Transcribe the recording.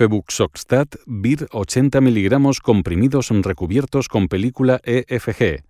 Febuxostat, VIR 80 miligramos comprimidos recubiertos con película EFG.